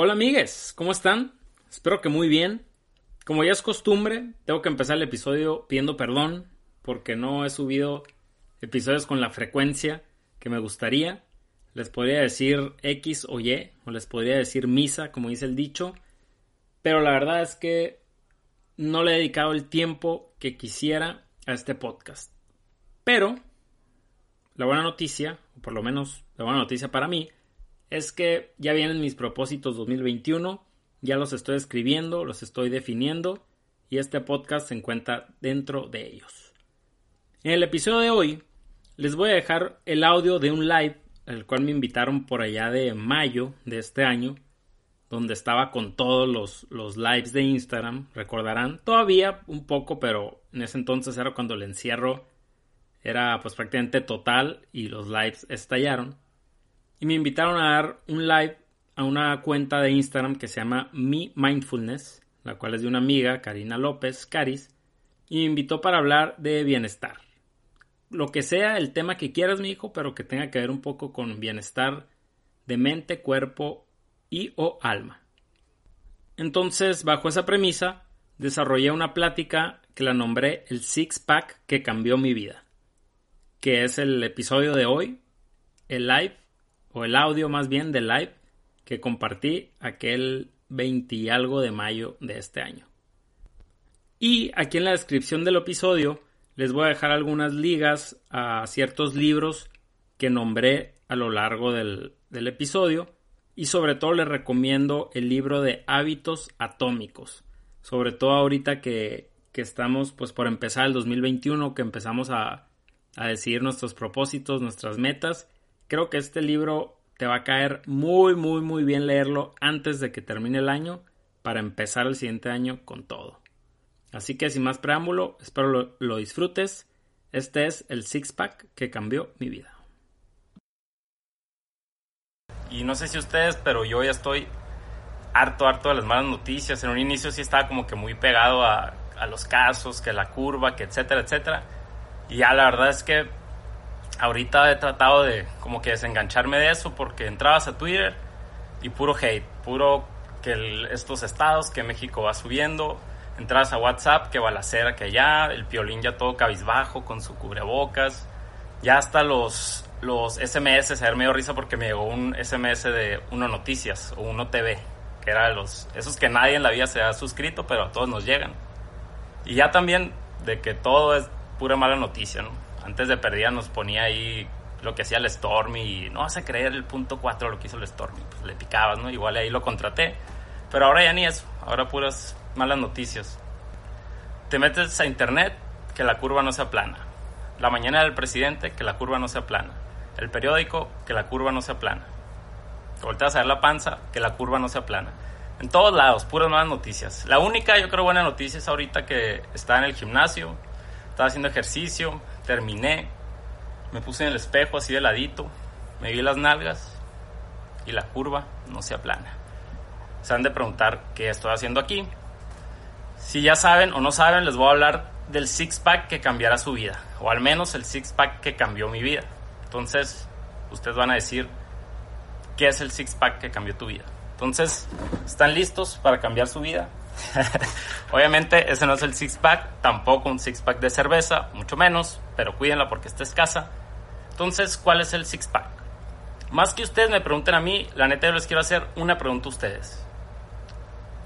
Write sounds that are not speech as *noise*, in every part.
Hola amigues, ¿cómo están? Espero que muy bien. Como ya es costumbre, tengo que empezar el episodio pidiendo perdón porque no he subido episodios con la frecuencia que me gustaría. Les podría decir X o Y, o les podría decir misa, como dice el dicho. Pero la verdad es que no le he dedicado el tiempo que quisiera a este podcast. Pero la buena noticia, o por lo menos la buena noticia para mí, es que ya vienen mis propósitos 2021, ya los estoy escribiendo, los estoy definiendo y este podcast se encuentra dentro de ellos. En el episodio de hoy les voy a dejar el audio de un live al cual me invitaron por allá de mayo de este año, donde estaba con todos los, los lives de Instagram, recordarán, todavía un poco, pero en ese entonces era cuando el encierro era pues prácticamente total y los lives estallaron y me invitaron a dar un live a una cuenta de Instagram que se llama Me Mindfulness, la cual es de una amiga, Karina López, Caris, y me invitó para hablar de bienestar. Lo que sea el tema que quieras, mi hijo, pero que tenga que ver un poco con bienestar de mente, cuerpo y o alma. Entonces, bajo esa premisa, desarrollé una plática que la nombré el Six Pack que cambió mi vida, que es el episodio de hoy, el live o el audio más bien del live que compartí aquel 20 y algo de mayo de este año. Y aquí en la descripción del episodio les voy a dejar algunas ligas a ciertos libros que nombré a lo largo del, del episodio y sobre todo les recomiendo el libro de hábitos atómicos, sobre todo ahorita que, que estamos pues por empezar el 2021, que empezamos a, a decidir nuestros propósitos, nuestras metas Creo que este libro te va a caer muy, muy, muy bien leerlo antes de que termine el año para empezar el siguiente año con todo. Así que sin más preámbulo, espero lo, lo disfrutes. Este es el six pack que cambió mi vida. Y no sé si ustedes, pero yo ya estoy harto, harto de las malas noticias. En un inicio sí estaba como que muy pegado a, a los casos, que la curva, que etcétera, etcétera. Y ya la verdad es que ahorita he tratado de como que desengancharme de eso porque entrabas a Twitter y puro hate, puro que estos estados que México va subiendo, entrabas a WhatsApp que balacera que allá, el piolín ya todo cabizbajo con su cubrebocas, ya hasta los los SMS, se me dio risa porque me llegó un SMS de Uno Noticias o Uno TV, que era de los esos que nadie en la vida se ha suscrito, pero a todos nos llegan. Y ya también de que todo es pura mala noticia, ¿no? Antes de perdida nos ponía ahí lo que hacía el Stormy y no vas a creer el punto 4 lo que hizo el Stormy, pues le picabas, ¿no? Igual ahí lo contraté, pero ahora ya ni eso, ahora puras malas noticias. Te metes a internet, que la curva no se aplana. La mañana del presidente, que la curva no se aplana. El periódico, que la curva no se aplana. Te volteas a ver la panza, que la curva no se aplana. En todos lados, puras malas noticias. La única, yo creo, buena noticia es ahorita que está en el gimnasio, estaba haciendo ejercicio, terminé, me puse en el espejo así de ladito, me vi las nalgas y la curva no se aplana. Se han de preguntar qué estoy haciendo aquí. Si ya saben o no saben, les voy a hablar del six pack que cambiará su vida, o al menos el six pack que cambió mi vida. Entonces, ustedes van a decir qué es el six pack que cambió tu vida. Entonces, ¿están listos para cambiar su vida? *laughs* Obviamente ese no es el six pack, tampoco un six pack de cerveza, mucho menos, pero cuídenla porque está escasa. Entonces, ¿cuál es el six pack? Más que ustedes me pregunten a mí, la neta yo les quiero hacer una pregunta a ustedes.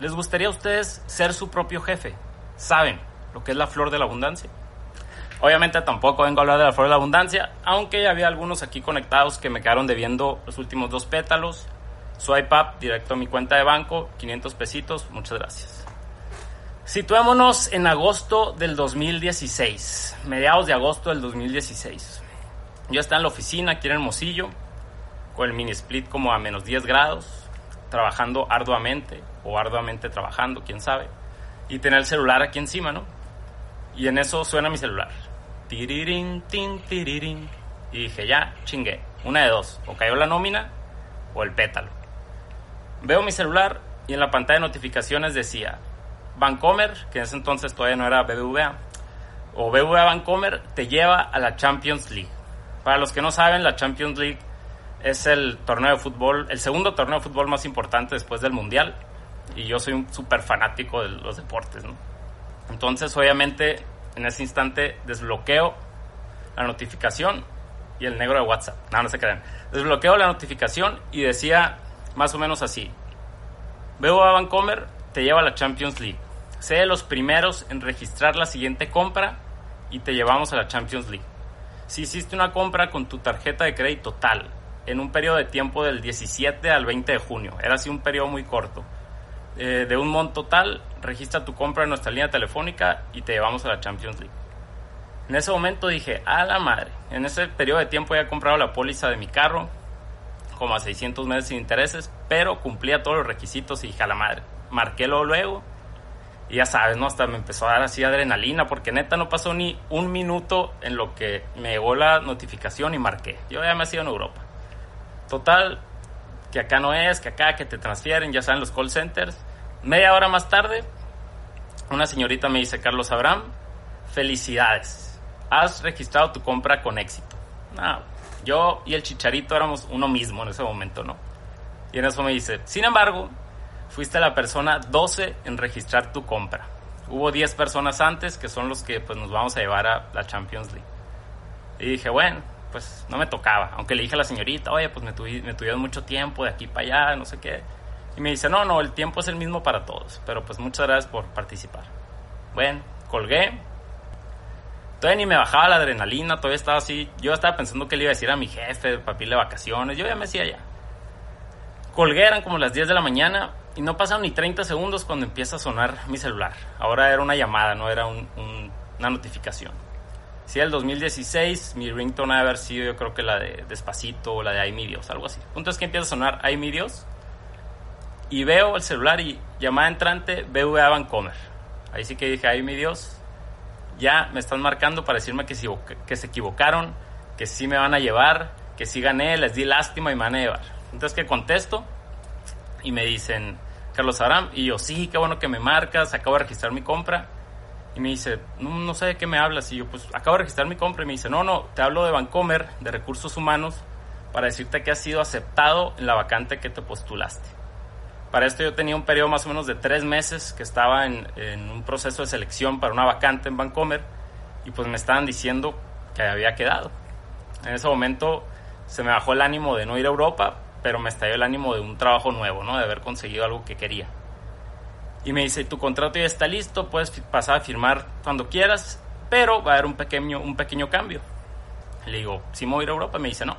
¿Les gustaría a ustedes ser su propio jefe? ¿Saben lo que es la flor de la abundancia? Obviamente tampoco vengo a hablar de la flor de la abundancia, aunque había algunos aquí conectados que me quedaron debiendo los últimos dos pétalos. Swipe up directo a mi cuenta de banco, 500 pesitos, muchas gracias. Situémonos en agosto del 2016, mediados de agosto del 2016. Yo estaba en la oficina aquí en Hermosillo con el mini split como a menos 10 grados, trabajando arduamente o arduamente trabajando, quién sabe, y tener el celular aquí encima, ¿no? Y en eso suena mi celular. Tirirín, tin, tirirín. Y dije, ya, chingué. Una de dos. O cayó la nómina o el pétalo. Veo mi celular y en la pantalla de notificaciones decía Vancomer, que en ese entonces todavía no era BBVA, o BBVA Vancomer te lleva a la Champions League. Para los que no saben, la Champions League es el torneo de fútbol, el segundo torneo de fútbol más importante después del Mundial. Y yo soy un súper fanático de los deportes. Entonces, obviamente, en ese instante desbloqueo la notificación y el negro de WhatsApp. No, no se crean. Desbloqueo la notificación y decía más o menos así. Veo a Vancomer, te lleva a la Champions League. Sé de los primeros en registrar la siguiente compra y te llevamos a la Champions League. Si hiciste una compra con tu tarjeta de crédito tal, en un periodo de tiempo del 17 al 20 de junio, era así un periodo muy corto, eh, de un monto tal, registra tu compra en nuestra línea telefónica y te llevamos a la Champions League. En ese momento dije, a la madre, en ese periodo de tiempo he comprado la póliza de mi carro, como a 600 meses sin intereses, pero cumplía todos los requisitos y dije, a la madre, marqué luego y ya sabes, ¿no? Hasta me empezó a dar así adrenalina porque neta no pasó ni un minuto en lo que me llegó la notificación y marqué. Yo ya me hacía en Europa. Total, que acá no es, que acá que te transfieren, ya saben los call centers. Media hora más tarde, una señorita me dice, Carlos Abraham, felicidades, has registrado tu compra con éxito. No, yo y el chicharito éramos uno mismo en ese momento, ¿no? Y en eso me dice, sin embargo, fuiste la persona 12 en registrar tu compra. Hubo 10 personas antes que son los que pues, nos vamos a llevar a la Champions League. Y dije, bueno, pues no me tocaba. Aunque le dije a la señorita, oye, pues me, me tuvieron mucho tiempo de aquí para allá, no sé qué. Y me dice, no, no, el tiempo es el mismo para todos. Pero pues muchas gracias por participar. Bueno, colgué. Todavía ni me bajaba la adrenalina, todavía estaba así. Yo estaba pensando que le iba a decir a mi jefe, papi de vacaciones. Yo ya me decía ya. Colgué, eran como las 10 de la mañana y no pasaron ni 30 segundos cuando empieza a sonar mi celular. Ahora era una llamada, no era una notificación. Si era el 2016, mi ringtone debe haber sido yo creo que la de Despacito o la de Ay mi Dios, algo así. El punto es que empieza a sonar Ay mi Dios y veo el celular y llamada entrante BVA Vancomer. Ahí sí que dije Ay mi Dios, ya me están marcando para decirme que, que se equivocaron, que sí me van a llevar, que sí gané, les di lástima y me van a llevar. Entonces que contesto y me dicen, Carlos Abraham, y yo, sí, qué bueno que me marcas, acabo de registrar mi compra. Y me dice, no, sé de qué me hablas. Y yo, pues acabo de registrar mi compra. Y me dice, no, no, te hablo de Vancomer, de recursos humanos, para decirte que has sido aceptado en la vacante que te postulaste. Para esto yo tenía un periodo más o menos de tres meses que estaba en, en un proceso de selección para una vacante en Vancomer y pues me estaban diciendo que había quedado. En ese momento se me bajó el ánimo de no ir a Europa, pero me estalló el ánimo de un trabajo nuevo, ¿no? De haber conseguido algo que quería. Y me dice, tu contrato ya está listo, puedes pasar a firmar cuando quieras, pero va a haber un pequeño, un pequeño cambio. Le digo, si me voy a ir a Europa, me dice, no.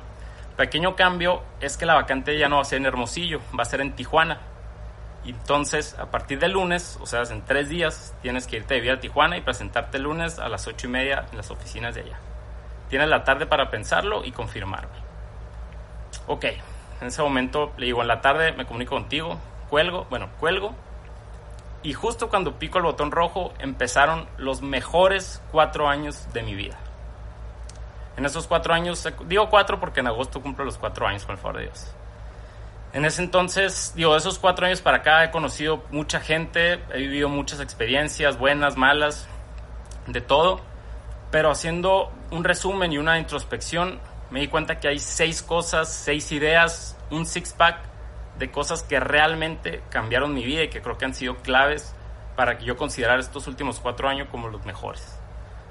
Pequeño cambio es que la vacante ya no va a ser en Hermosillo, va a ser en Tijuana. Entonces, a partir del lunes, o sea, en tres días, tienes que irte de vida a Tijuana y presentarte el lunes a las ocho y media en las oficinas de allá. Tienes la tarde para pensarlo y confirmarme. Ok, en ese momento le digo, en la tarde me comunico contigo, cuelgo, bueno, cuelgo. Y justo cuando pico el botón rojo empezaron los mejores cuatro años de mi vida. En esos cuatro años, digo cuatro porque en agosto cumplo los cuatro años, con el favor de Dios. En ese entonces, digo, de esos cuatro años para acá he conocido mucha gente, he vivido muchas experiencias, buenas, malas, de todo. Pero haciendo un resumen y una introspección, me di cuenta que hay seis cosas, seis ideas, un six-pack de cosas que realmente cambiaron mi vida y que creo que han sido claves para que yo considerara estos últimos cuatro años como los mejores.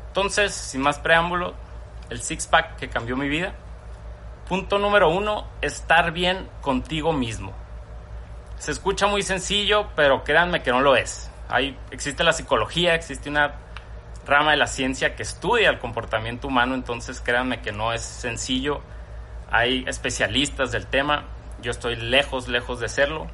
Entonces, sin más preámbulo, el six-pack que cambió mi vida. Punto número uno, estar bien contigo mismo. Se escucha muy sencillo, pero créanme que no lo es. Hay, existe la psicología, existe una rama de la ciencia que estudia el comportamiento humano, entonces créanme que no es sencillo. Hay especialistas del tema, yo estoy lejos, lejos de serlo.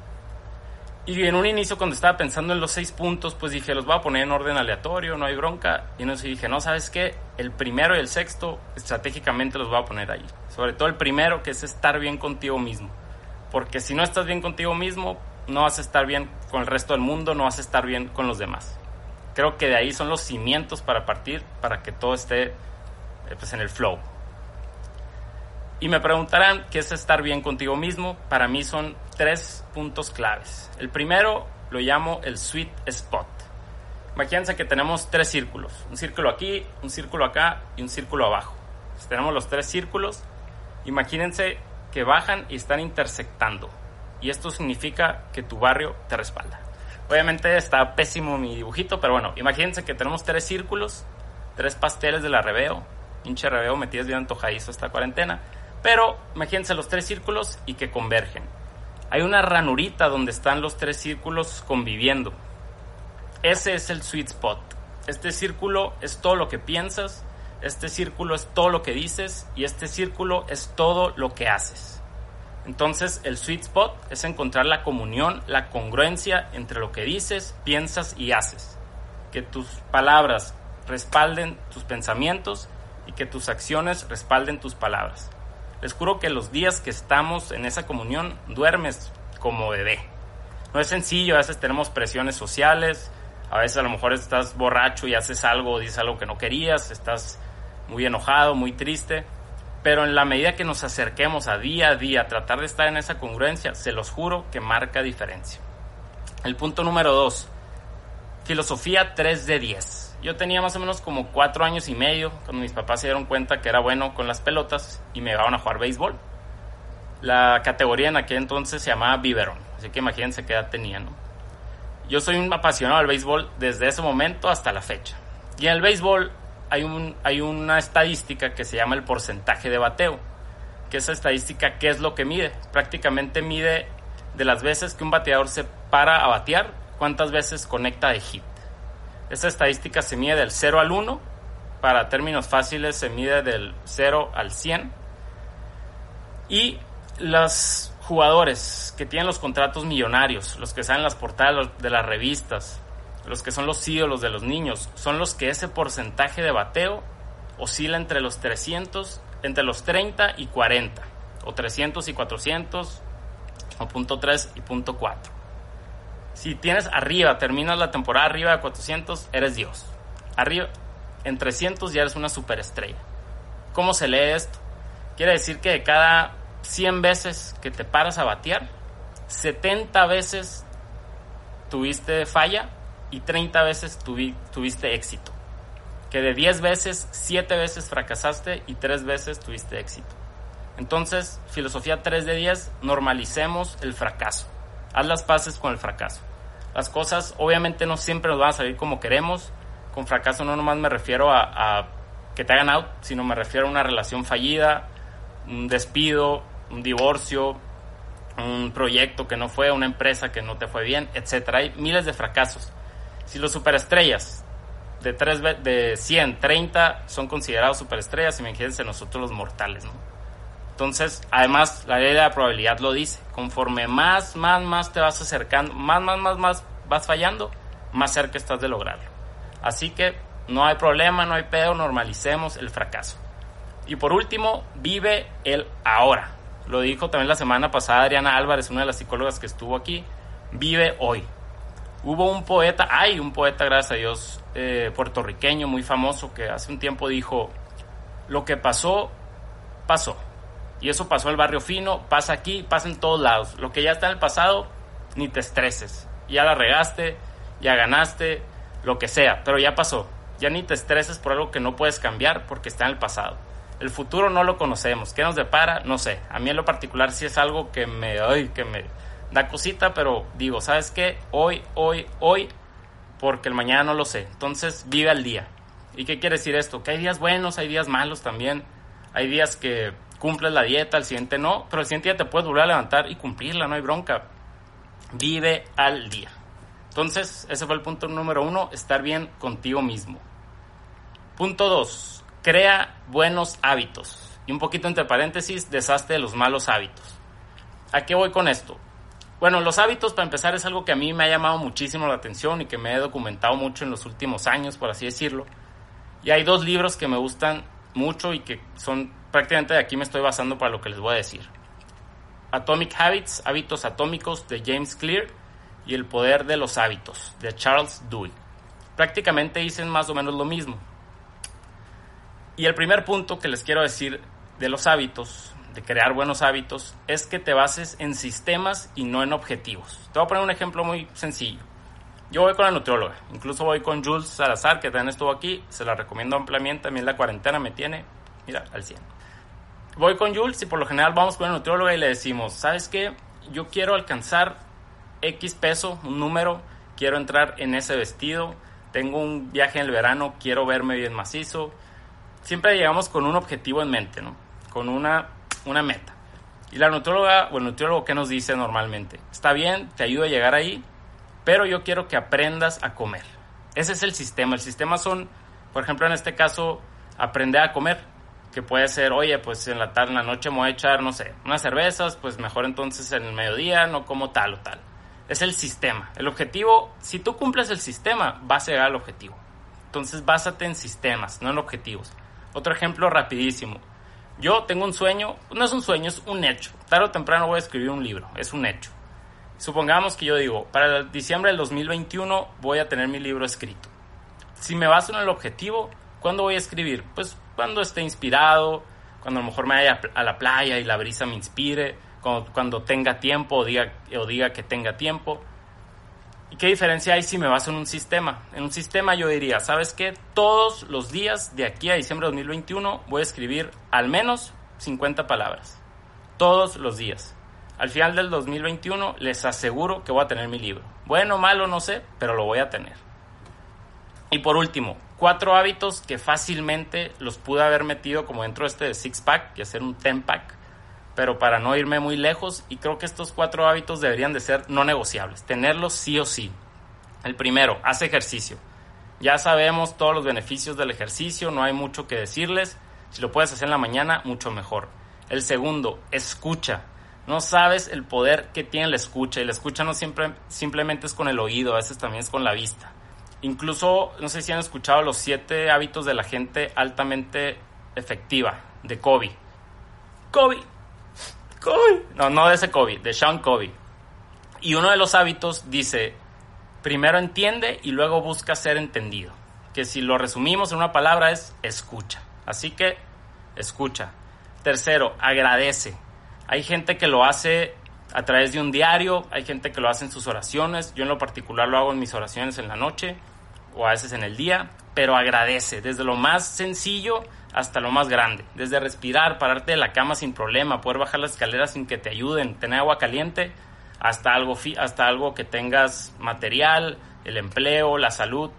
Y en un inicio cuando estaba pensando en los seis puntos, pues dije, los voy a poner en orden aleatorio, no hay bronca. Y no dije, no, ¿sabes qué? El primero y el sexto, estratégicamente los voy a poner ahí. Sobre todo el primero, que es estar bien contigo mismo. Porque si no estás bien contigo mismo, no vas a estar bien con el resto del mundo, no vas a estar bien con los demás. Creo que de ahí son los cimientos para partir, para que todo esté eh, pues, en el flow. Y me preguntarán qué es estar bien contigo mismo. Para mí son tres puntos claves. El primero lo llamo el sweet spot. Imagínense que tenemos tres círculos. Un círculo aquí, un círculo acá y un círculo abajo. tenemos los tres círculos. Imagínense que bajan y están intersectando. Y esto significa que tu barrio te respalda. Obviamente está pésimo mi dibujito, pero bueno, imagínense que tenemos tres círculos, tres pasteles de la reveo. Pinche reveo metidas bien antojadizo esta cuarentena pero imagínense los tres círculos y que convergen. Hay una ranurita donde están los tres círculos conviviendo. Ese es el sweet spot. Este círculo es todo lo que piensas, este círculo es todo lo que dices y este círculo es todo lo que haces. Entonces el sweet spot es encontrar la comunión, la congruencia entre lo que dices, piensas y haces. Que tus palabras respalden tus pensamientos y que tus acciones respalden tus palabras. Les juro que los días que estamos en esa comunión duermes como bebé. No es sencillo, a veces tenemos presiones sociales, a veces a lo mejor estás borracho y haces algo, dices algo que no querías, estás muy enojado, muy triste, pero en la medida que nos acerquemos a día a día tratar de estar en esa congruencia, se los juro que marca diferencia. El punto número dos, filosofía 3 de 10 yo tenía más o menos como cuatro años y medio cuando mis papás se dieron cuenta que era bueno con las pelotas y me llevaban a jugar béisbol. La categoría en aquel entonces se llamaba biberón, así que imagínense qué edad tenía, ¿no? Yo soy un apasionado del béisbol desde ese momento hasta la fecha. Y en el béisbol hay, un, hay una estadística que se llama el porcentaje de bateo, que esa estadística, ¿qué es lo que mide? Prácticamente mide de las veces que un bateador se para a batear, cuántas veces conecta de hit. Esta estadística se mide del 0 al 1, para términos fáciles se mide del 0 al 100. Y los jugadores que tienen los contratos millonarios, los que salen en las portadas de las revistas, los que son los ídolos de los niños, son los que ese porcentaje de bateo oscila entre los 300, entre los 30 y 40, o 300 y 400, o punto 3 y punto 4. Si tienes arriba, terminas la temporada arriba de 400, eres Dios. Arriba, en 300 ya eres una superestrella. ¿Cómo se lee esto? Quiere decir que de cada 100 veces que te paras a batear, 70 veces tuviste falla y 30 veces tuviste éxito. Que de 10 veces, 7 veces fracasaste y 3 veces tuviste éxito. Entonces, filosofía 3 de 10, normalicemos el fracaso. Haz las paces con el fracaso. Las cosas obviamente no siempre nos van a salir como queremos. Con fracaso no nomás me refiero a, que te hagan out, sino me refiero a una relación fallida, un despido, un divorcio, un proyecto que no fue, una empresa que no te fue bien, etc. Hay miles de fracasos. Si los superestrellas de, 3, de 100, 30 son considerados superestrellas, imagínense nosotros los mortales, ¿no? Entonces, además, la ley de la probabilidad lo dice. Conforme más, más, más te vas acercando, más, más, más, más vas fallando, más cerca estás de lograrlo. Así que no hay problema, no hay pedo, normalicemos el fracaso. Y por último, vive el ahora. Lo dijo también la semana pasada Adriana Álvarez, una de las psicólogas que estuvo aquí. Vive hoy. Hubo un poeta, hay un poeta, gracias a Dios, eh, puertorriqueño muy famoso que hace un tiempo dijo, lo que pasó, pasó y eso pasó en el barrio fino, pasa aquí, pasa en todos lados. Lo que ya está en el pasado, ni te estreses. Ya la regaste, ya ganaste, lo que sea, pero ya pasó. Ya ni te estreses por algo que no puedes cambiar porque está en el pasado. El futuro no lo conocemos. ¿Qué nos depara? No sé. A mí en lo particular sí es algo que me, ay, que me da cosita, pero digo, ¿sabes qué? Hoy, hoy, hoy, porque el mañana no lo sé. Entonces vive al día. ¿Y qué quiere decir esto? Que hay días buenos, hay días malos también. Hay días que cumples la dieta, el siguiente no, pero el siguiente día te puedes volver a levantar y cumplirla, no hay bronca. Vive al día. Entonces, ese fue el punto número uno, estar bien contigo mismo. Punto dos, crea buenos hábitos. Y un poquito entre paréntesis, deshazte de los malos hábitos. ¿A qué voy con esto? Bueno, los hábitos, para empezar, es algo que a mí me ha llamado muchísimo la atención y que me he documentado mucho en los últimos años, por así decirlo. Y hay dos libros que me gustan mucho y que son prácticamente de aquí me estoy basando para lo que les voy a decir. Atomic Habits, Hábitos Atómicos de James Clear y El Poder de los Hábitos de Charles Dewey. Prácticamente dicen más o menos lo mismo. Y el primer punto que les quiero decir de los hábitos, de crear buenos hábitos, es que te bases en sistemas y no en objetivos. Te voy a poner un ejemplo muy sencillo. Yo voy con la nutrióloga, incluso voy con Jules Salazar, que también estuvo aquí, se la recomiendo ampliamente, mí la cuarentena me tiene, mira, al 100. Voy con Jules y por lo general vamos con la nutrióloga y le decimos, ¿sabes qué? Yo quiero alcanzar X peso, un número, quiero entrar en ese vestido, tengo un viaje en el verano, quiero verme bien macizo. Siempre llegamos con un objetivo en mente, ¿no? Con una, una meta. Y la nutrióloga o el nutriólogo, ¿qué nos dice normalmente? Está bien, te ayudo a llegar ahí, pero yo quiero que aprendas a comer. Ese es el sistema. El sistema son, por ejemplo, en este caso, aprender a comer. Que puede ser, oye, pues en la tarde, en la noche me voy a echar, no sé, unas cervezas, pues mejor entonces en el mediodía no como tal o tal. Es el sistema. El objetivo, si tú cumples el sistema, vas a llegar al objetivo. Entonces, básate en sistemas, no en objetivos. Otro ejemplo rapidísimo. Yo tengo un sueño, no es un sueño, es un hecho. Tarde o temprano voy a escribir un libro, es un hecho. Supongamos que yo digo, para diciembre del 2021 voy a tener mi libro escrito. Si me baso en el objetivo, ¿cuándo voy a escribir? Pues cuando esté inspirado, cuando a lo mejor me vaya a la playa y la brisa me inspire, cuando, tenga tiempo o diga que tenga tiempo. ¿Y qué diferencia hay si me baso en un sistema? En un sistema yo diría, ¿sabes qué? Todos los días de aquí a diciembre de 2021 voy a escribir al menos 50 palabras. Todos los días. Al final del 2021 les aseguro que voy a tener mi libro. Bueno, malo, no sé, pero lo voy a tener. Y por último, cuatro hábitos que fácilmente los pude haber metido como dentro de este six pack y hacer un ten pack, pero para no irme muy lejos y creo que estos cuatro hábitos deberían de ser no negociables, tenerlos sí o sí. El primero, haz ejercicio. Ya sabemos todos los beneficios del ejercicio, no hay mucho que decirles. Si lo puedes hacer en la mañana, mucho mejor. El segundo, escucha. No sabes el poder que tiene la escucha y la escucha no siempre simplemente es con el oído, a veces también es con la vista. Incluso, no sé si han escuchado los siete hábitos de la gente altamente efectiva de Kobe. Kobe. No, no de ese Kobe, de Sean Kobe. Y uno de los hábitos dice, primero entiende y luego busca ser entendido. Que si lo resumimos en una palabra es escucha. Así que, escucha. Tercero, agradece. Hay gente que lo hace a través de un diario, hay gente que lo hace en sus oraciones, yo en lo particular lo hago en mis oraciones en la noche o a veces en el día, pero agradece, desde lo más sencillo hasta lo más grande, desde respirar, pararte de la cama sin problema, poder bajar las escaleras sin que te ayuden, tener agua caliente, hasta algo, hasta algo que tengas material, el empleo, la salud,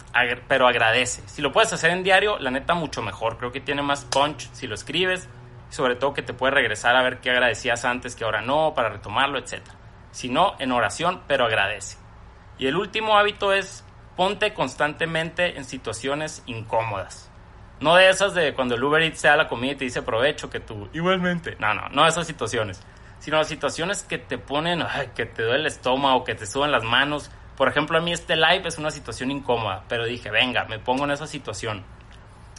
pero agradece. Si lo puedes hacer en diario, la neta mucho mejor, creo que tiene más punch si lo escribes, sobre todo que te puede regresar a ver qué agradecías antes que ahora no, para retomarlo, etc. Si no, en oración, pero agradece. Y el último hábito es ponte constantemente en situaciones incómodas. No de esas de cuando el Uber Eats te da la comida y te dice provecho que tú igualmente. No, no, no esas situaciones. Sino situaciones que te ponen, que te duele el estómago, que te suben las manos. Por ejemplo, a mí este live es una situación incómoda, pero dije, venga, me pongo en esa situación.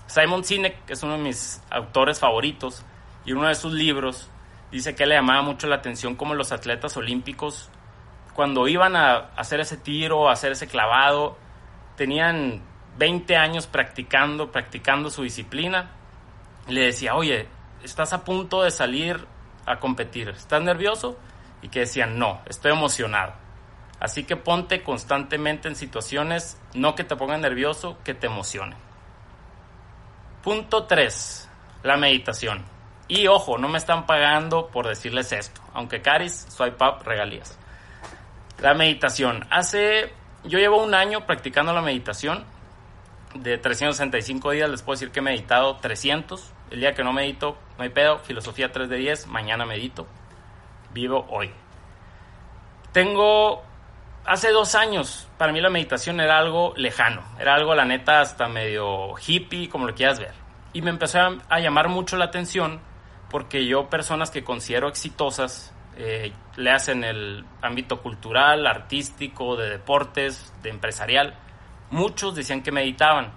Simon Sinek, es uno de mis autores favoritos, y uno de sus libros dice que le llamaba mucho la atención como los atletas olímpicos, cuando iban a hacer ese tiro, a hacer ese clavado, tenían 20 años practicando, practicando su disciplina. le decía, oye, estás a punto de salir a competir, ¿estás nervioso? Y que decían, no, estoy emocionado. Así que ponte constantemente en situaciones, no que te pongan nervioso, que te emocionen. Punto 3. La meditación. Y ojo, no me están pagando por decirles esto, aunque Caris, swipe up, regalías. La meditación. Hace, yo llevo un año practicando la meditación. De 365 días les puedo decir que he meditado 300. El día que no medito, no hay pedo. Filosofía 3 de 10, mañana medito. Vivo hoy. Tengo, hace dos años, para mí la meditación era algo lejano. Era algo, la neta, hasta medio hippie, como lo quieras ver. Y me empezó a, llamar mucho la atención porque yo personas que considero exitosas eh, leas en el ámbito cultural, artístico, de deportes, de empresarial, muchos decían que meditaban.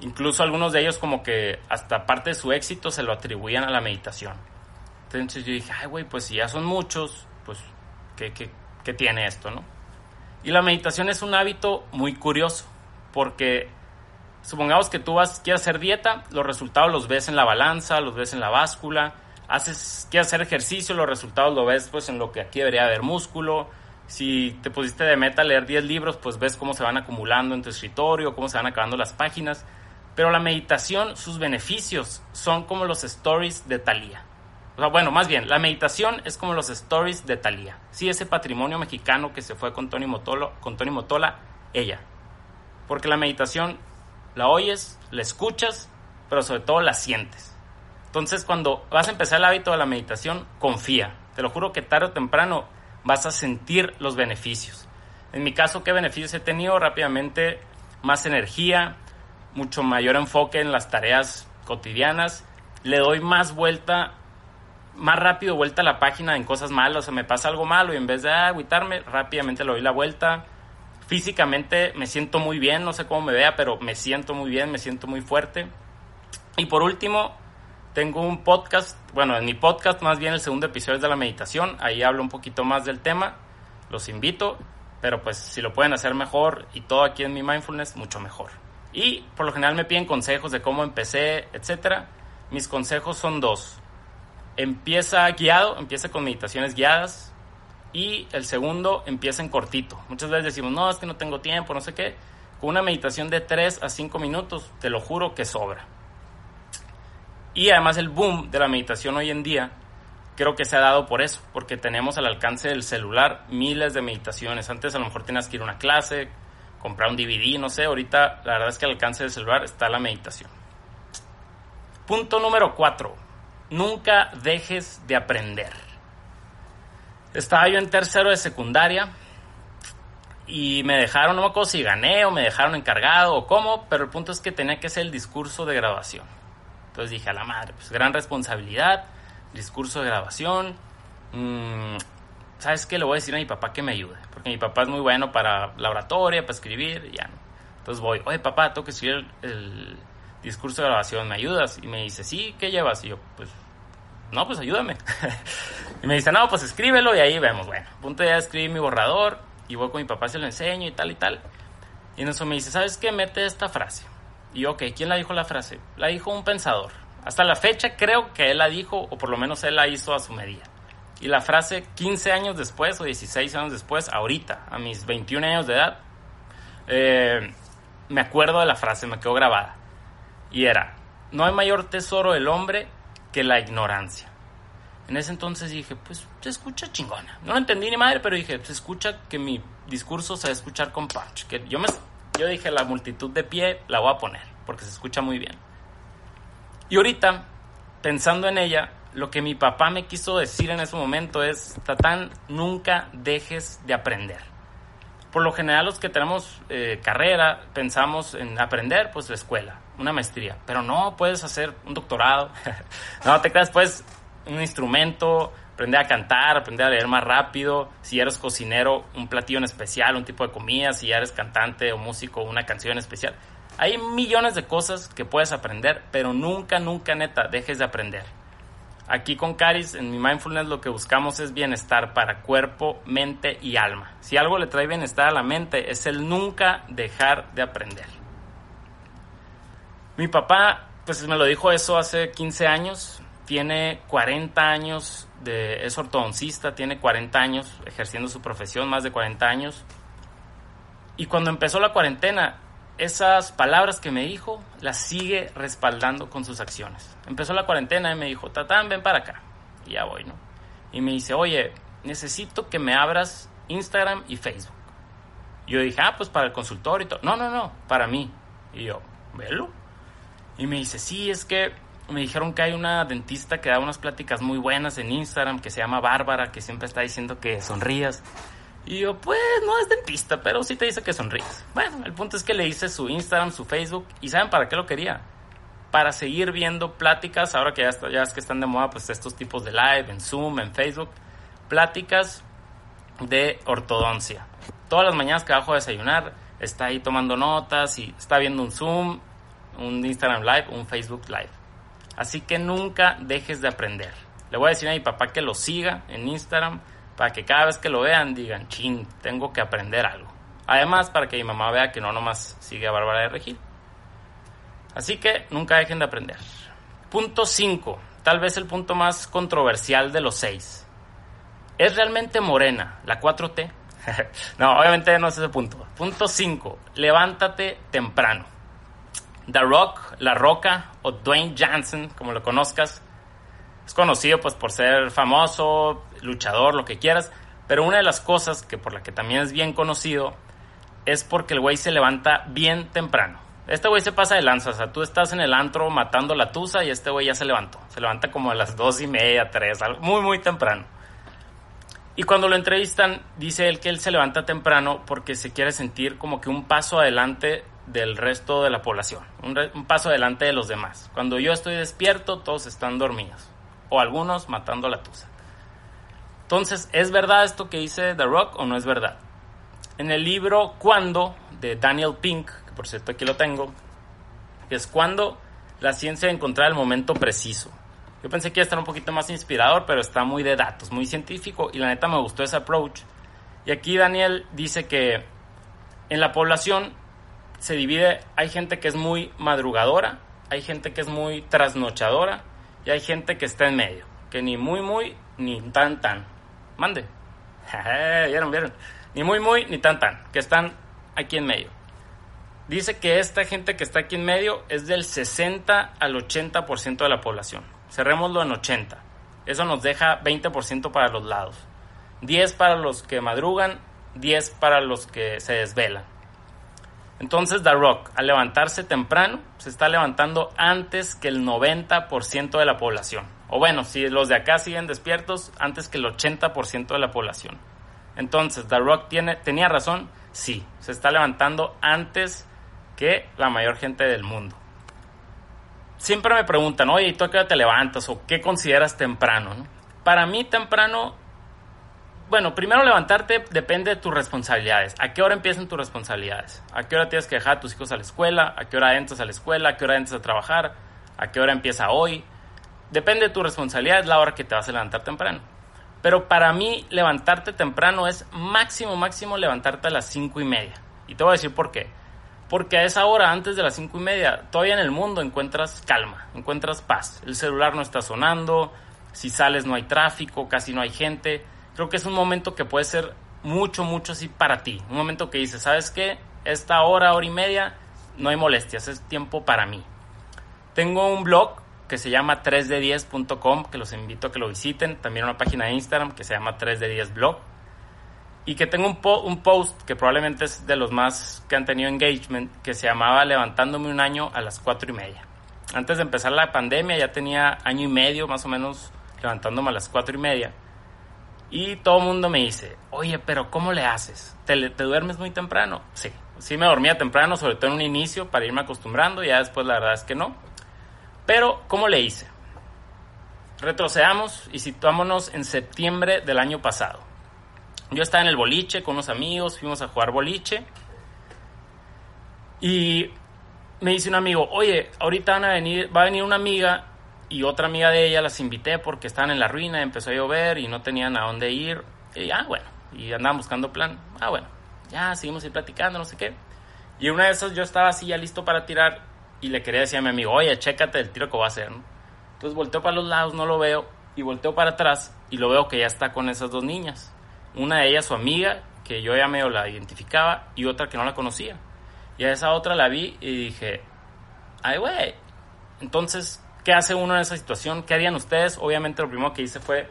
Incluso algunos de ellos como que hasta parte de su éxito se lo atribuían a la meditación. Entonces yo dije, ay güey, pues si ya son muchos, pues ¿qué, qué, qué tiene esto, no? Y la meditación es un hábito muy curioso, porque supongamos que tú vas, quieres hacer dieta, los resultados los ves en la balanza, los ves en la báscula, haces, quieres hacer ejercicio, los resultados los ves pues en lo que aquí debería haber músculo, si te pusiste de meta leer 10 libros, pues ves cómo se van acumulando en tu escritorio, cómo se van acabando las páginas. Pero la meditación, sus beneficios son como los stories de Thalía. O sea, bueno, más bien, la meditación es como los stories de Thalía. Sí, ese patrimonio mexicano que se fue con Tony, Motolo, con Tony Motola, ella. Porque la meditación la oyes, la escuchas, pero sobre todo la sientes. Entonces, cuando vas a empezar el hábito de la meditación, confía. Te lo juro que tarde o temprano vas a sentir los beneficios. En mi caso, ¿qué beneficios he tenido? Rápidamente, más energía, mucho mayor enfoque en las tareas cotidianas, le doy más vuelta, más rápido vuelta a la página en cosas malas, o sea, me pasa algo malo y en vez de ah, agüitarme, rápidamente le doy la vuelta. Físicamente me siento muy bien, no sé cómo me vea, pero me siento muy bien, me siento muy fuerte. Y por último, tengo un podcast, bueno, en mi podcast más bien el segundo episodio es de la meditación, ahí hablo un poquito más del tema, los invito, pero pues si lo pueden hacer mejor y todo aquí en mi mindfulness, mucho mejor. Y por lo general me piden consejos de cómo empecé, etcétera. Mis consejos son dos. Empieza guiado, empieza con meditaciones guiadas. Y el segundo, empieza en cortito. Muchas veces decimos, no, es que no tengo tiempo, no sé qué. Con una meditación de 3 a 5 minutos, te lo juro que sobra. Y además el boom de la meditación hoy en día creo que se ha dado por eso, porque tenemos al alcance del celular miles de meditaciones. Antes a lo mejor tenías que ir a una clase, comprar un DVD, no sé, ahorita la verdad es que al alcance del celular está la meditación. Punto número 4. Nunca dejes de aprender. Estaba yo en tercero de secundaria y me dejaron, no me acuerdo si gané o me dejaron encargado o cómo, pero el punto es que tenía que ser el discurso de grabación. Entonces dije, a la madre, pues gran responsabilidad, discurso de grabación. Mmm, ¿sabes qué? Le voy a decir a mi papá que me ayude, porque mi papá es muy bueno para la oratoria, para escribir, ya. Entonces voy, oye papá, tengo que escribir el, el, discurso de grabación, ¿me ayudas? Y me dice, sí, ¿qué llevas? Y yo, pues, no, pues ayúdame. *laughs* y me dice, no, pues escríbelo y ahí vemos. Bueno, a punto ya escribí mi borrador y voy con mi papá, se lo enseño y tal y tal. Y en eso me dice, ¿sabes qué? Mete esta frase. Y ok, ¿quién la dijo la frase? La dijo un pensador. Hasta la fecha creo que él la dijo, o por lo menos él la hizo a su medida. Y la frase 15 años después o 16 años después, ahorita, a mis 21 años de edad, eh, me acuerdo de la frase, me quedó grabada. Y era, no hay mayor tesoro del hombre que la ignorancia. En ese entonces dije, pues se escucha chingona. No lo entendí ni madre, pero dije, se escucha que mi discurso se va escuchar con punch. Que yo, me, yo dije, la multitud de pie la voy a poner, porque se escucha muy bien. Y ahorita, pensando en ella, lo que mi papá me quiso decir en ese momento es, Tatán, nunca dejes de aprender. Por lo general los que tenemos eh, carrera pensamos en aprender, pues la escuela, una maestría. Pero no, puedes hacer un doctorado. *laughs* no, te creas, pues un instrumento, aprender a cantar, aprender a leer más rápido. Si eres cocinero, un platillo en especial, un tipo de comida. Si eres cantante o músico, una canción en especial. Hay millones de cosas que puedes aprender, pero nunca, nunca, neta, dejes de aprender. Aquí con Caris, en mi mindfulness, lo que buscamos es bienestar para cuerpo, mente y alma. Si algo le trae bienestar a la mente, es el nunca dejar de aprender. Mi papá, pues me lo dijo eso hace 15 años. Tiene 40 años de. es ortodoncista, tiene 40 años ejerciendo su profesión, más de 40 años. Y cuando empezó la cuarentena, esas palabras que me dijo las sigue respaldando con sus acciones. Empezó la cuarentena y me dijo, Tatán, ven para acá. Y ya voy, ¿no? Y me dice, oye, necesito que me abras Instagram y Facebook. Yo dije, ah, pues para el consultorio y todo. No, no, no, para mí. Y yo, velo. Y me dice, sí, es que me dijeron que hay una dentista que da unas pláticas muy buenas en Instagram que se llama Bárbara, que siempre está diciendo que sonrías. Y yo, pues no es dentista, pero sí te dice que sonríes. Bueno, el punto es que le hice su Instagram, su Facebook, y ¿saben para qué lo quería? Para seguir viendo pláticas, ahora que ya, está, es que están de moda, pues estos tipos de live, en Zoom, en Facebook, pláticas de ortodoncia. Todas las mañanas que bajo desayunar, está ahí tomando notas y está viendo un Zoom, un Instagram Live, un Facebook Live. Así que nunca dejes de aprender. Le voy a decir a mi papá que lo siga en Instagram para que cada vez que lo vean digan, chin, tengo que aprender algo. Además, para que mi mamá vea que no nomás sigue a Bárbara de Regil. Así que nunca dejen de aprender. Punto 5. Tal vez el punto más controversial de los 6. ¿Es realmente morena la 4T? *laughs* no, obviamente no es ese punto. Punto 5. Levántate temprano. The Rock, La Roca o Dwayne Johnson, como lo conozcas, es conocido pues por ser famoso, luchador, lo que quieras, pero una de las cosas que por la que también es bien conocido es porque el güey se levanta bien temprano. Este güey se pasa de lanza, o sea, tú estás en el antro matando la tusa y este güey ya se levantó. Se levanta como a las dos y media, tres, algo muy, muy temprano. Y cuando lo entrevistan, dice él que él se levanta temprano porque se quiere sentir como que un paso adelante del resto de la población, un, paso adelante de los demás. Cuando yo estoy despierto, todos están dormidos, o algunos matando la tusa. Entonces, ¿es verdad esto que dice The Rock o no es verdad? En el libro Cuando de Daniel Pink, que por cierto aquí lo tengo, es cuando la ciencia encontrar el momento preciso. Yo pensé que iba a estar un poquito más inspirador, pero está muy de datos, muy científico y la neta me gustó ese approach. Y aquí Daniel dice que en la población se divide, hay gente que es muy madrugadora, hay gente que es muy trasnochadora y hay gente que está en medio, que ni muy muy ni tan tan. Mande. *laughs* ¿Vieron, vieron? Ni muy muy ni tan tan, que están aquí en medio. Dice que esta gente que está aquí en medio es del 60 al 80% de la población. Cerrémoslo en 80. Eso nos deja 20% para los lados. 10 para los que madrugan, 10 para los que se desvelan. Entonces The Rock, al levantarse temprano, se está levantando antes que el 90% de la población. O bueno, si los de acá siguen despiertos, antes que el 80% de la población. Entonces, The Rock tiene, tenía razón, sí, se está levantando antes que la mayor gente del mundo. Siempre me preguntan, oye, ¿y tú a qué hora te levantas? ¿O qué consideras temprano? Para mí temprano, bueno, primero levantarte depende de tus responsabilidades. ¿A qué hora empiezan tus responsabilidades? ¿A qué hora tienes que dejar a tus hijos a la escuela? ¿A qué hora entras a la escuela? ¿A qué hora entras a trabajar? ¿A qué hora empieza hoy? Depende de tu responsabilidad, es la hora que te vas a levantar temprano. Pero para mí, levantarte temprano es máximo, máximo levantarte a las cinco y media. Y te voy a decir por qué. Porque a esa hora, antes de las cinco y media, todavía en el mundo encuentras calma, encuentras paz. El celular no está sonando, si sales no hay tráfico, casi no hay gente. Creo que es un momento que puede ser mucho, mucho así para ti. Un momento que dices, ¿sabes qué? Esta hora, hora y media, no hay molestias, es tiempo para mí. Tengo un blog que se llama 3d10.com, que los invito a que lo visiten. También una página de Instagram que se llama 3d10 blog. Y que tengo un, po un post que probablemente es de los más que han tenido engagement, que se llamaba Levantándome un año a las 4 y media. Antes de empezar la pandemia ya tenía año y medio más o menos levantándome a las 4 y media. Y todo el mundo me dice, oye, pero ¿cómo le haces? ¿Te, ¿Te, duermes muy temprano? Sí, sí me dormía temprano, sobre todo en un inicio, para irme acostumbrando, ya después la verdad es que no. Pero, ¿cómo le hice? Retrocedamos y situámonos en septiembre del año pasado. Yo estaba en el boliche con unos amigos, fuimos a jugar boliche. Y me dice un amigo, oye, ahorita van a venir, va a venir una amiga y otra amiga de ella, las invité porque estaban en la ruina, empezó a llover y no tenían a dónde ir. Y ah, bueno, y andaban buscando plan. Ah, bueno, ya seguimos ahí platicando, no sé qué. Y una de esas yo estaba así ya listo para tirar y le quería decir a mi amigo, oye, chécate el tiro que voy a hacer. ¿no? Entonces volteo para los lados, no lo veo, y volteo para atrás y lo veo que ya está con esas dos niñas. Una de ellas su amiga, que yo ya medio la identificaba, y otra que no la conocía. Y a esa otra la vi y dije, ay, güey. Entonces, ¿qué hace uno en esa situación? ¿Qué harían ustedes? Obviamente lo primero que hice fue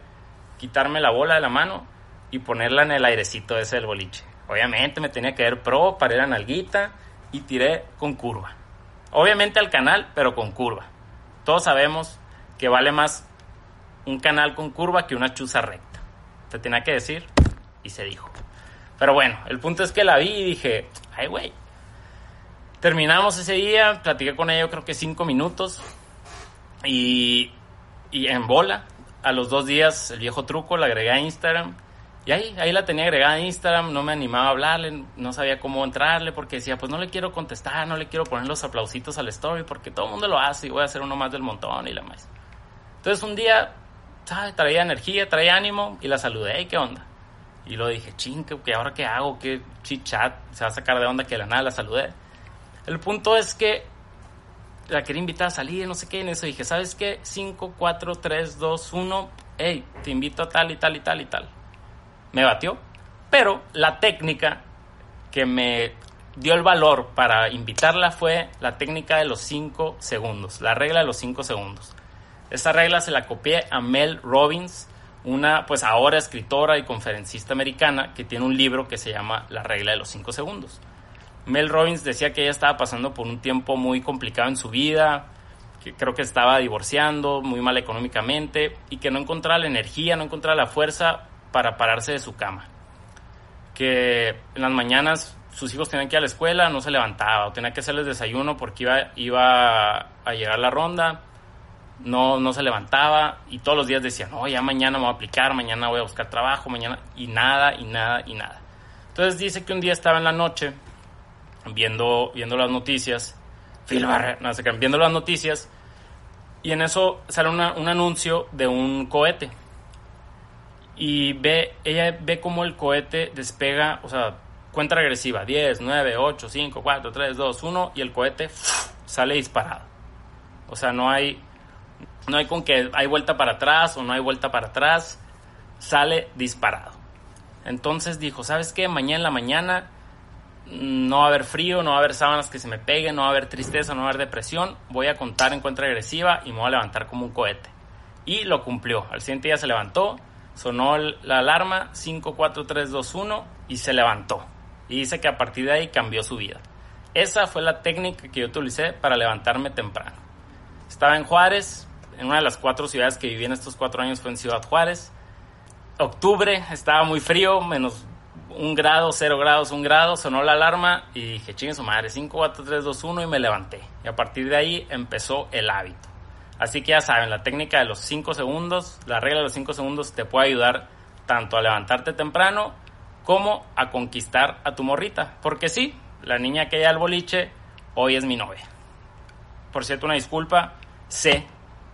quitarme la bola de la mano y ponerla en el airecito ese del boliche. Obviamente me tenía que ver pro, para ir a nalguita y tiré con curva. Obviamente al canal, pero con curva. Todos sabemos que vale más un canal con curva que una chuza recta. Se tenía que decir y se dijo. Pero bueno, el punto es que la vi y dije, ay güey. Terminamos ese día, platiqué con ella creo que cinco minutos y, y en bola. a los dos días el viejo truco, la agregué a Instagram. Y ahí, ahí la tenía agregada en Instagram, no me animaba a hablarle, no sabía cómo entrarle, porque decía, pues no le quiero contestar, no le quiero poner los aplausitos al story, porque todo el mundo lo hace y voy a hacer uno más del montón y la más. Entonces un día, ¿sabes? Traía energía, traía ánimo y la saludé, ¿y qué onda? Y lo dije, ching, ¿qué, ahora qué hago? ¿Qué chichat? Se va a sacar de onda que la nada la saludé. El punto es que la quería invitar a salir, no sé qué, en eso dije, ¿sabes qué? 5, 4, 3, 2, 1, hey, te invito a tal y tal y tal y tal me batió. Pero la técnica que me dio el valor para invitarla fue la técnica de los 5 segundos, la regla de los 5 segundos. Esa regla se la copié a Mel Robbins, una pues ahora escritora y conferencista americana que tiene un libro que se llama La regla de los 5 segundos. Mel Robbins decía que ella estaba pasando por un tiempo muy complicado en su vida, que creo que estaba divorciando, muy mal económicamente y que no encontraba la energía, no encontraba la fuerza para pararse de su cama. Que en las mañanas sus hijos tenían que ir a la escuela, no se levantaba, o tenía que hacerles desayuno porque iba, iba a llegar la ronda, no, no se levantaba y todos los días decía, no, ya mañana me voy a aplicar, mañana voy a buscar trabajo, mañana, y nada, y nada, y nada. Entonces dice que un día estaba en la noche viendo, viendo las noticias, no sé viendo las noticias, y en eso sale un anuncio de un cohete y ve, ella ve cómo el cohete despega, o sea, cuenta regresiva, 10, 9, 8, 5, 4, 3, 2, 1 y el cohete sale disparado. O sea, no hay no hay con que hay vuelta para atrás o no hay vuelta para atrás, sale disparado. Entonces dijo, ¿sabes qué? Mañana en la mañana no va a haber frío, no va a haber sábanas que se me peguen, no va a haber tristeza, no va a haber depresión, voy a contar en cuenta regresiva y me voy a levantar como un cohete. Y lo cumplió. Al siguiente día se levantó, sonó la alarma 5, 4, 3, 2, 1 y se levantó. Y dice que a partir de ahí cambió su vida. Esa fue la técnica que yo utilicé para levantarme temprano. Estaba en Juárez, en una de las cuatro ciudades que viví en estos cuatro años fue en Ciudad Juárez. Octubre, estaba muy frío, menos un grado, cero grados, un grado, sonó la alarma y dije, chingue su madre, 5, 4, 3, 2, 1 y me levanté. Y a partir de ahí empezó el hábito. Así que ya saben, la técnica de los 5 segundos, la regla de los 5 segundos te puede ayudar tanto a levantarte temprano como a conquistar a tu morrita. Porque sí, la niña que hay al boliche hoy es mi novia. Por cierto, una disculpa, sé,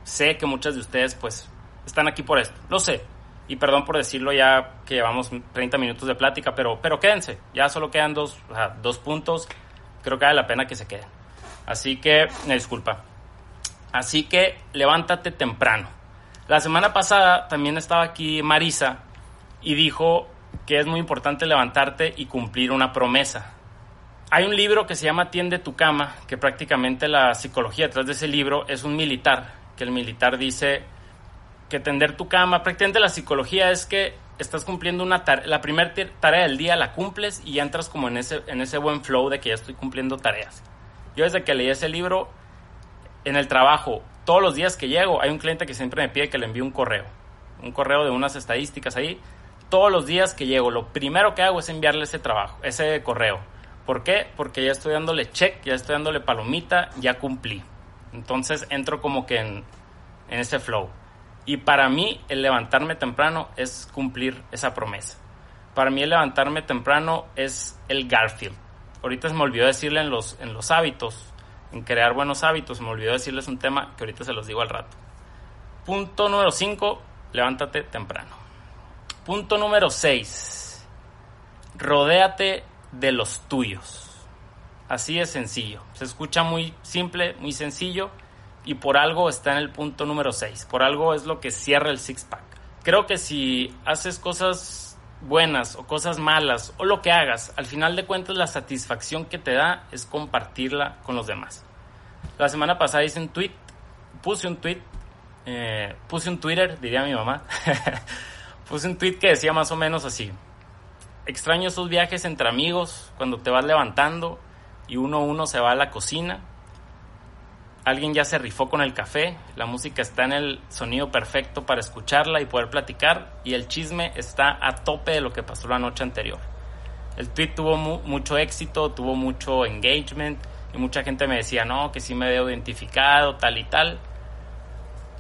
sé que muchas de ustedes pues están aquí por esto, lo sé. Y perdón por decirlo ya que llevamos 30 minutos de plática, pero, pero quédense, ya solo quedan dos, dos puntos, creo que vale la pena que se queden. Así que, me disculpa. Así que levántate temprano. La semana pasada también estaba aquí Marisa y dijo que es muy importante levantarte y cumplir una promesa. Hay un libro que se llama Tiende tu cama, que prácticamente la psicología detrás de ese libro es un militar, que el militar dice que tender tu cama, prácticamente la psicología es que estás cumpliendo una tarea, la primera tarea del día la cumples y entras como en ese, en ese buen flow de que ya estoy cumpliendo tareas. Yo desde que leí ese libro en el trabajo, todos los días que llego, hay un cliente que siempre me pide que le envíe un correo, un correo de unas estadísticas ahí. Todos los días que llego, lo primero que hago es enviarle ese trabajo, ese correo. ¿Por qué? Porque ya estoy dándole check, ya estoy dándole palomita, ya cumplí. Entonces entro como que en, en ese flow. Y para mí el levantarme temprano es cumplir esa promesa. Para mí el levantarme temprano es el Garfield. Ahorita se me olvidó decirle en los, en los hábitos, en crear buenos hábitos. Me olvidó decirles un tema que ahorita se los digo al rato. Punto número 5, levántate temprano. Punto número 6, rodéate de los tuyos. Así es sencillo. Se escucha muy simple, muy sencillo y por algo está en el punto número 6. Por algo es lo que cierra el six pack. Creo que si haces cosas buenas o cosas malas o lo que hagas, al final de cuentas la satisfacción que te da es compartirla con los demás. La semana pasada hice un tweet, puse un tweet, eh, puse un Twitter, diría mi mamá, *laughs* puse un tweet que decía más o menos así, extraño esos viajes entre amigos cuando te vas levantando y uno a uno se va a la cocina alguien ya se rifó con el café, la música está en el sonido perfecto para escucharla y poder platicar y el chisme está a tope de lo que pasó la noche anterior. El tweet tuvo mucho éxito, tuvo mucho engagement y mucha gente me decía, no, que sí me veo identificado, tal y tal.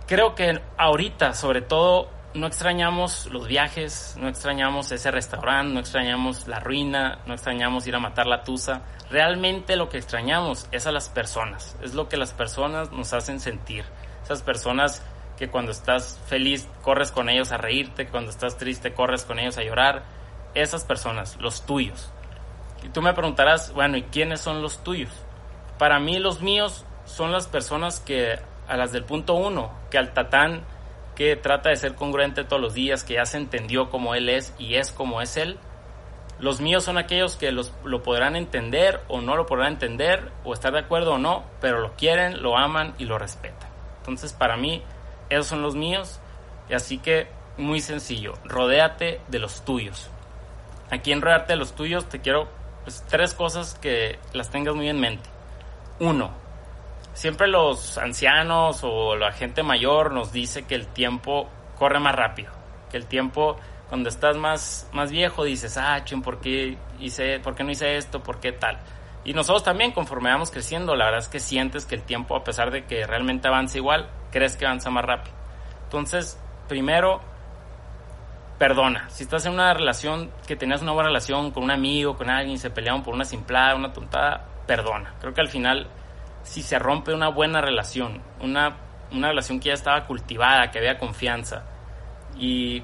creo que ahorita, sobre todo, no extrañamos los viajes, no extrañamos ese restaurante, no extrañamos la ruina, no extrañamos ir a matar la tusa. Realmente lo que extrañamos es a las personas, es lo que las personas nos hacen sentir. Esas personas que cuando estás feliz corres con ellos a reírte, cuando estás triste corres con ellos a llorar. Esas personas, los tuyos. Y tú me preguntarás, bueno, ¿y quiénes son los tuyos? Para mí los míos son las personas que, a las del punto uno, que al tatán trata de ser congruente todos los días, que ya se entendió como él es y es como es él. Los míos son aquellos que los, lo podrán entender o no lo podrán entender o estar de acuerdo o no, pero lo quieren, lo aman y lo respetan. Entonces para mí esos son los míos y así que muy sencillo, rodéate de los tuyos. Aquí en rodearte de los tuyos te quiero pues, tres cosas que las tengas muy en mente. Uno, siempre los ancianos o la gente mayor nos dice que el tiempo corre más rápido, que el tiempo cuando estás más, más viejo dices, ah, ching, ¿por qué, hice, ¿por qué no hice esto? ¿Por qué tal? Y nosotros también, conforme vamos creciendo, la verdad es que sientes que el tiempo, a pesar de que realmente avanza igual, crees que avanza más rápido. Entonces, primero, perdona. Si estás en una relación que tenías una buena relación con un amigo, con alguien, se pelearon por una simplada, una tontada, perdona. Creo que al final si se rompe una buena relación, una, una relación que ya estaba cultivada, que había confianza, y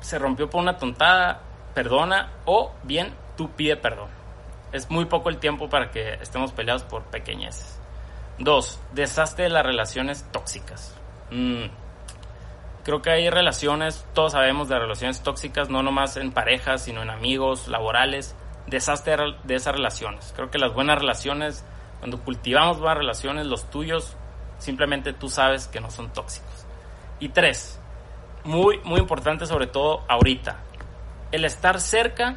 se rompió por una tontada, perdona, o bien tú pide perdón. Es muy poco el tiempo para que estemos peleados por pequeñeces. Dos, deshazte de las relaciones tóxicas. Mm. Creo que hay relaciones, todos sabemos de relaciones tóxicas, no nomás en parejas, sino en amigos, laborales. Deshazte de esas relaciones. Creo que las buenas relaciones cuando cultivamos buenas relaciones, los tuyos, simplemente tú sabes que no son tóxicos. Y tres, muy, muy importante sobre todo ahorita, el estar cerca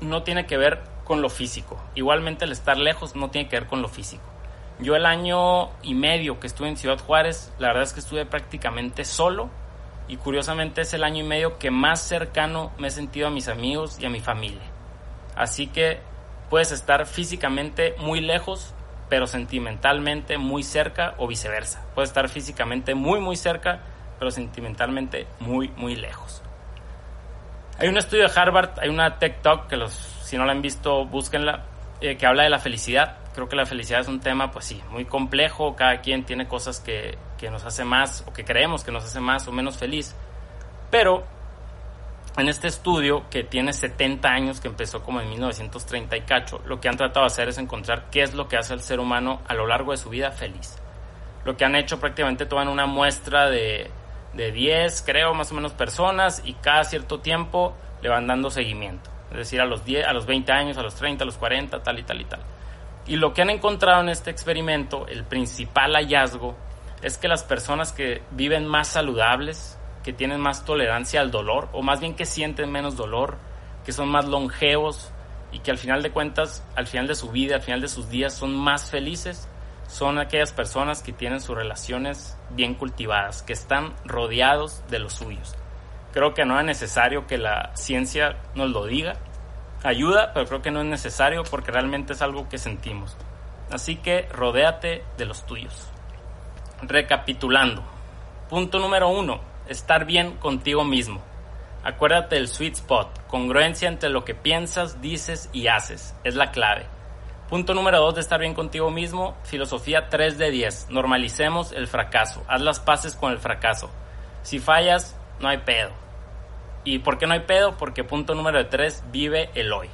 no tiene que ver con lo físico. Igualmente el estar lejos no tiene que ver con lo físico. Yo el año y medio que estuve en Ciudad Juárez, la verdad es que estuve prácticamente solo y curiosamente es el año y medio que más cercano me he sentido a mis amigos y a mi familia. Así que puedes estar físicamente muy lejos, pero sentimentalmente muy cerca o viceversa. Puedes estar físicamente muy muy cerca, pero sentimentalmente muy muy lejos. Hay un estudio de Harvard, hay una TikTok Talk que los si no la han visto, búsquenla, eh, que habla de la felicidad. Creo que la felicidad es un tema, pues sí, muy complejo. Cada quien tiene cosas que, que nos hace más o que creemos que nos hace más o menos feliz. Pero en este estudio que tiene 70 años, que empezó como en 1930 y lo que han tratado de hacer es encontrar qué es lo que hace al ser humano a lo largo de su vida feliz. Lo que han hecho prácticamente toman una muestra de, de 10, creo, más o menos personas y cada cierto tiempo le van dando seguimiento. Es decir, a los, 10, a los 20 años, a los 30, a los 40, tal y tal y tal. Y lo que han encontrado en este experimento, el principal hallazgo, es que las personas que viven más saludables, que tienen más tolerancia al dolor, o más bien que sienten menos dolor, que son más longevos y que al final de cuentas, al final de su vida, al final de sus días, son más felices, son aquellas personas que tienen sus relaciones bien cultivadas, que están rodeados de los suyos. Creo que no es necesario que la ciencia nos lo diga, ayuda, pero creo que no es necesario porque realmente es algo que sentimos. Así que rodéate de los tuyos. Recapitulando. Punto número uno estar bien contigo mismo. Acuérdate del sweet spot, congruencia entre lo que piensas, dices y haces. Es la clave. Punto número 2 de estar bien contigo mismo, filosofía 3 de 10. Normalicemos el fracaso. Haz las paces con el fracaso. Si fallas, no hay pedo. ¿Y por qué no hay pedo? Porque punto número 3, vive el hoy.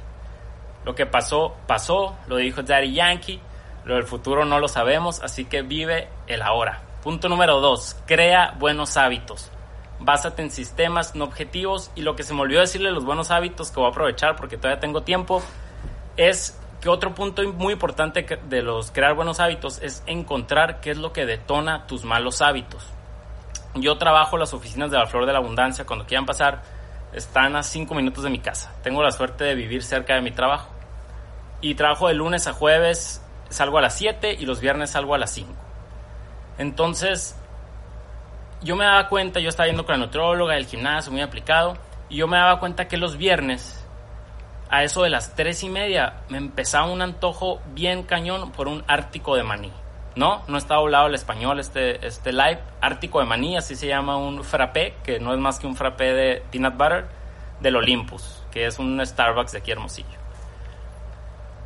Lo que pasó, pasó, lo dijo Daddy Yankee. Lo del futuro no lo sabemos, así que vive el ahora. Punto número 2, crea buenos hábitos básate en sistemas, no objetivos. Y lo que se me olvidó decirle los buenos hábitos que voy a aprovechar porque todavía tengo tiempo es que otro punto muy importante de los crear buenos hábitos es encontrar qué es lo que detona tus malos hábitos. Yo trabajo las oficinas de la Flor de la Abundancia, cuando quieran pasar, están a 5 minutos de mi casa. Tengo la suerte de vivir cerca de mi trabajo. Y trabajo de lunes a jueves, salgo a las 7 y los viernes salgo a las 5. Entonces, yo me daba cuenta, yo estaba yendo con la nutrióloga del gimnasio, muy aplicado, y yo me daba cuenta que los viernes, a eso de las tres y media, me empezaba un antojo bien cañón por un ártico de maní. No, no está doblado al español este, este live. Ártico de maní, así se llama un frappé, que no es más que un frappé de peanut butter del Olympus, que es un Starbucks de aquí Hermosillo.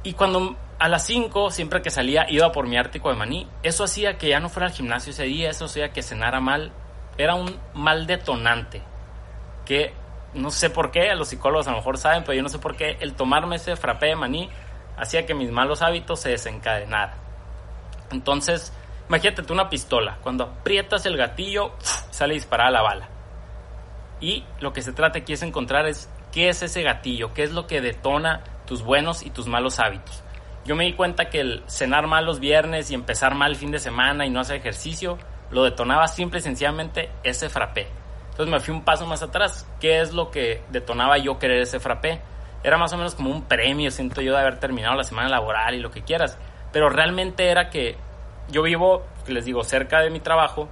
Y cuando a las 5, siempre que salía, iba por mi ártico de maní. Eso hacía que ya no fuera al gimnasio ese día, eso hacía que cenara mal. Era un mal detonante. Que no sé por qué, los psicólogos a lo mejor saben, pero yo no sé por qué el tomarme ese frappé de maní hacía que mis malos hábitos se desencadenaran. Entonces, imagínate tú una pistola. Cuando aprietas el gatillo, *sniffs* sale disparada la bala. Y lo que se trata aquí es encontrar es qué es ese gatillo, qué es lo que detona tus buenos y tus malos hábitos. Yo me di cuenta que el cenar mal los viernes y empezar mal el fin de semana y no hacer ejercicio, lo detonaba simple y sencillamente ese frappé. Entonces me fui un paso más atrás. ¿Qué es lo que detonaba yo querer ese frappé? Era más o menos como un premio, siento yo, de haber terminado la semana laboral y lo que quieras. Pero realmente era que yo vivo, les digo, cerca de mi trabajo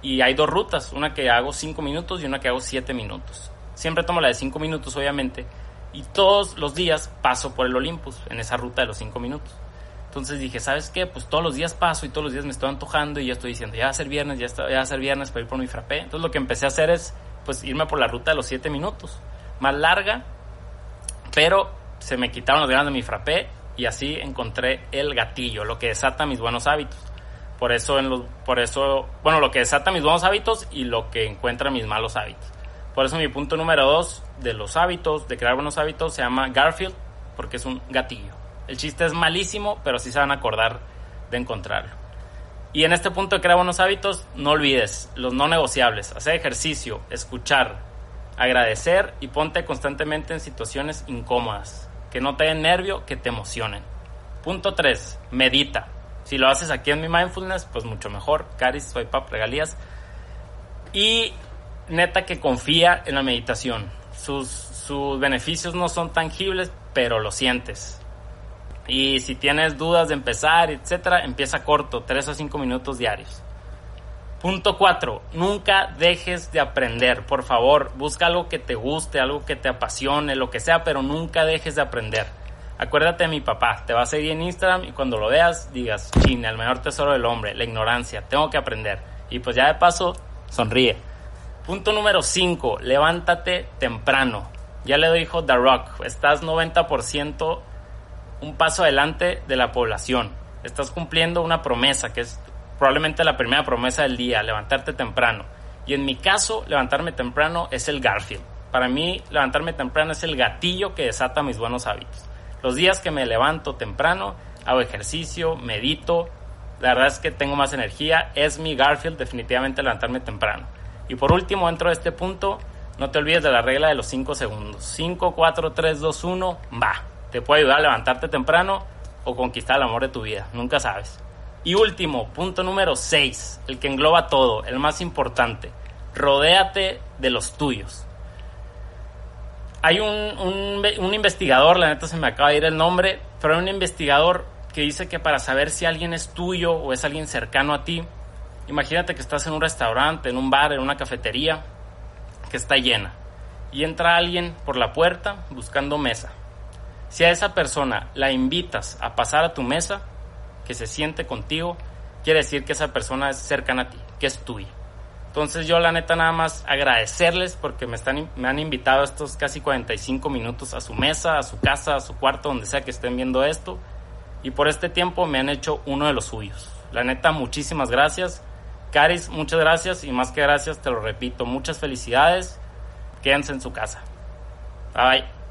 y hay dos rutas, una que hago 5 minutos y una que hago 7 minutos. Siempre tomo la de 5 minutos, obviamente, y todos los días paso por el Olympus en esa ruta de los 5 minutos. Entonces dije, ¿sabes qué? Pues todos los días paso y todos los días me estoy antojando y ya estoy diciendo, ya va a ser viernes, ya, está, va a ser viernes para ir por mi frappé. Entonces lo que empecé a hacer es, pues, irme por la ruta de los 7 minutos. Más larga, pero se me quitaron las ganas de mi frappé y así encontré el gatillo, lo que desata mis buenos hábitos. Por eso, en los, por eso, bueno, lo que desata mis buenos hábitos y lo que encuentra mis malos hábitos. Por eso mi punto número dos de los hábitos, de crear buenos hábitos, se llama Garfield, porque es un gatillo. El chiste es malísimo, pero sí se van a acordar de encontrarlo. Y en este punto de crear buenos hábitos, no olvides los no negociables, hacer ejercicio, escuchar, agradecer y ponte constantemente en situaciones incómodas, que no te den nervio, que te emocionen. Punto 3, medita. Si lo haces aquí en mi mindfulness, pues mucho mejor. Caris, soy pap, regalías. Y neta que confía en la meditación. Sus, sus beneficios no son tangibles, pero lo sientes. Y si tienes dudas de empezar, etcétera, empieza corto, 3 o 5 minutos diarios. Punto 4. Nunca dejes de aprender. Por favor, busca algo que te guste, algo que te apasione, lo que sea, pero nunca dejes de aprender. Acuérdate de mi papá, te va a seguir en Instagram y cuando lo veas digas, China, el mejor tesoro del hombre, la ignorancia, tengo que aprender. Y pues ya de paso, sonríe. Punto número 5, levántate temprano. Ya le dijo The Rock, estás 90% un paso adelante de la población. Estás cumpliendo una promesa, que es probablemente la primera promesa del día, levantarte temprano. Y en mi caso, levantarme temprano es el Garfield. Para mí, levantarme temprano es el gatillo que desata mis buenos hábitos. Los días que me levanto temprano, hago ejercicio, medito, la verdad es que tengo más energía, es mi Garfield definitivamente levantarme temprano. Y por último, dentro de este punto, no te olvides de la regla de los 5 segundos. 5, 4, 3, 2, 1, va. Te puede ayudar a levantarte temprano o conquistar el amor de tu vida, nunca sabes. Y último, punto número 6, el que engloba todo, el más importante. Rodéate de los tuyos. Hay un, un, investigador, la neta se me acaba de ir el nombre, pero hay un investigador que dice que para saber si alguien es tuyo o es alguien cercano a ti, imagínate que estás en un restaurante, en un bar, en una cafetería que está llena y entra alguien por la puerta buscando mesa. Si a esa persona la invitas a pasar a tu mesa, que se siente contigo, quiere decir que esa persona es cercana a ti, que es tuya. Entonces yo la neta nada más agradecerles porque me, están, me han invitado estos casi 45 minutos a su mesa, a su casa, a su cuarto, donde sea que estén viendo esto. Y por este tiempo me han hecho uno de los suyos. La neta, muchísimas gracias. Caris, muchas gracias y más que gracias, te lo repito, muchas felicidades. Quédense en su casa. Bye bye.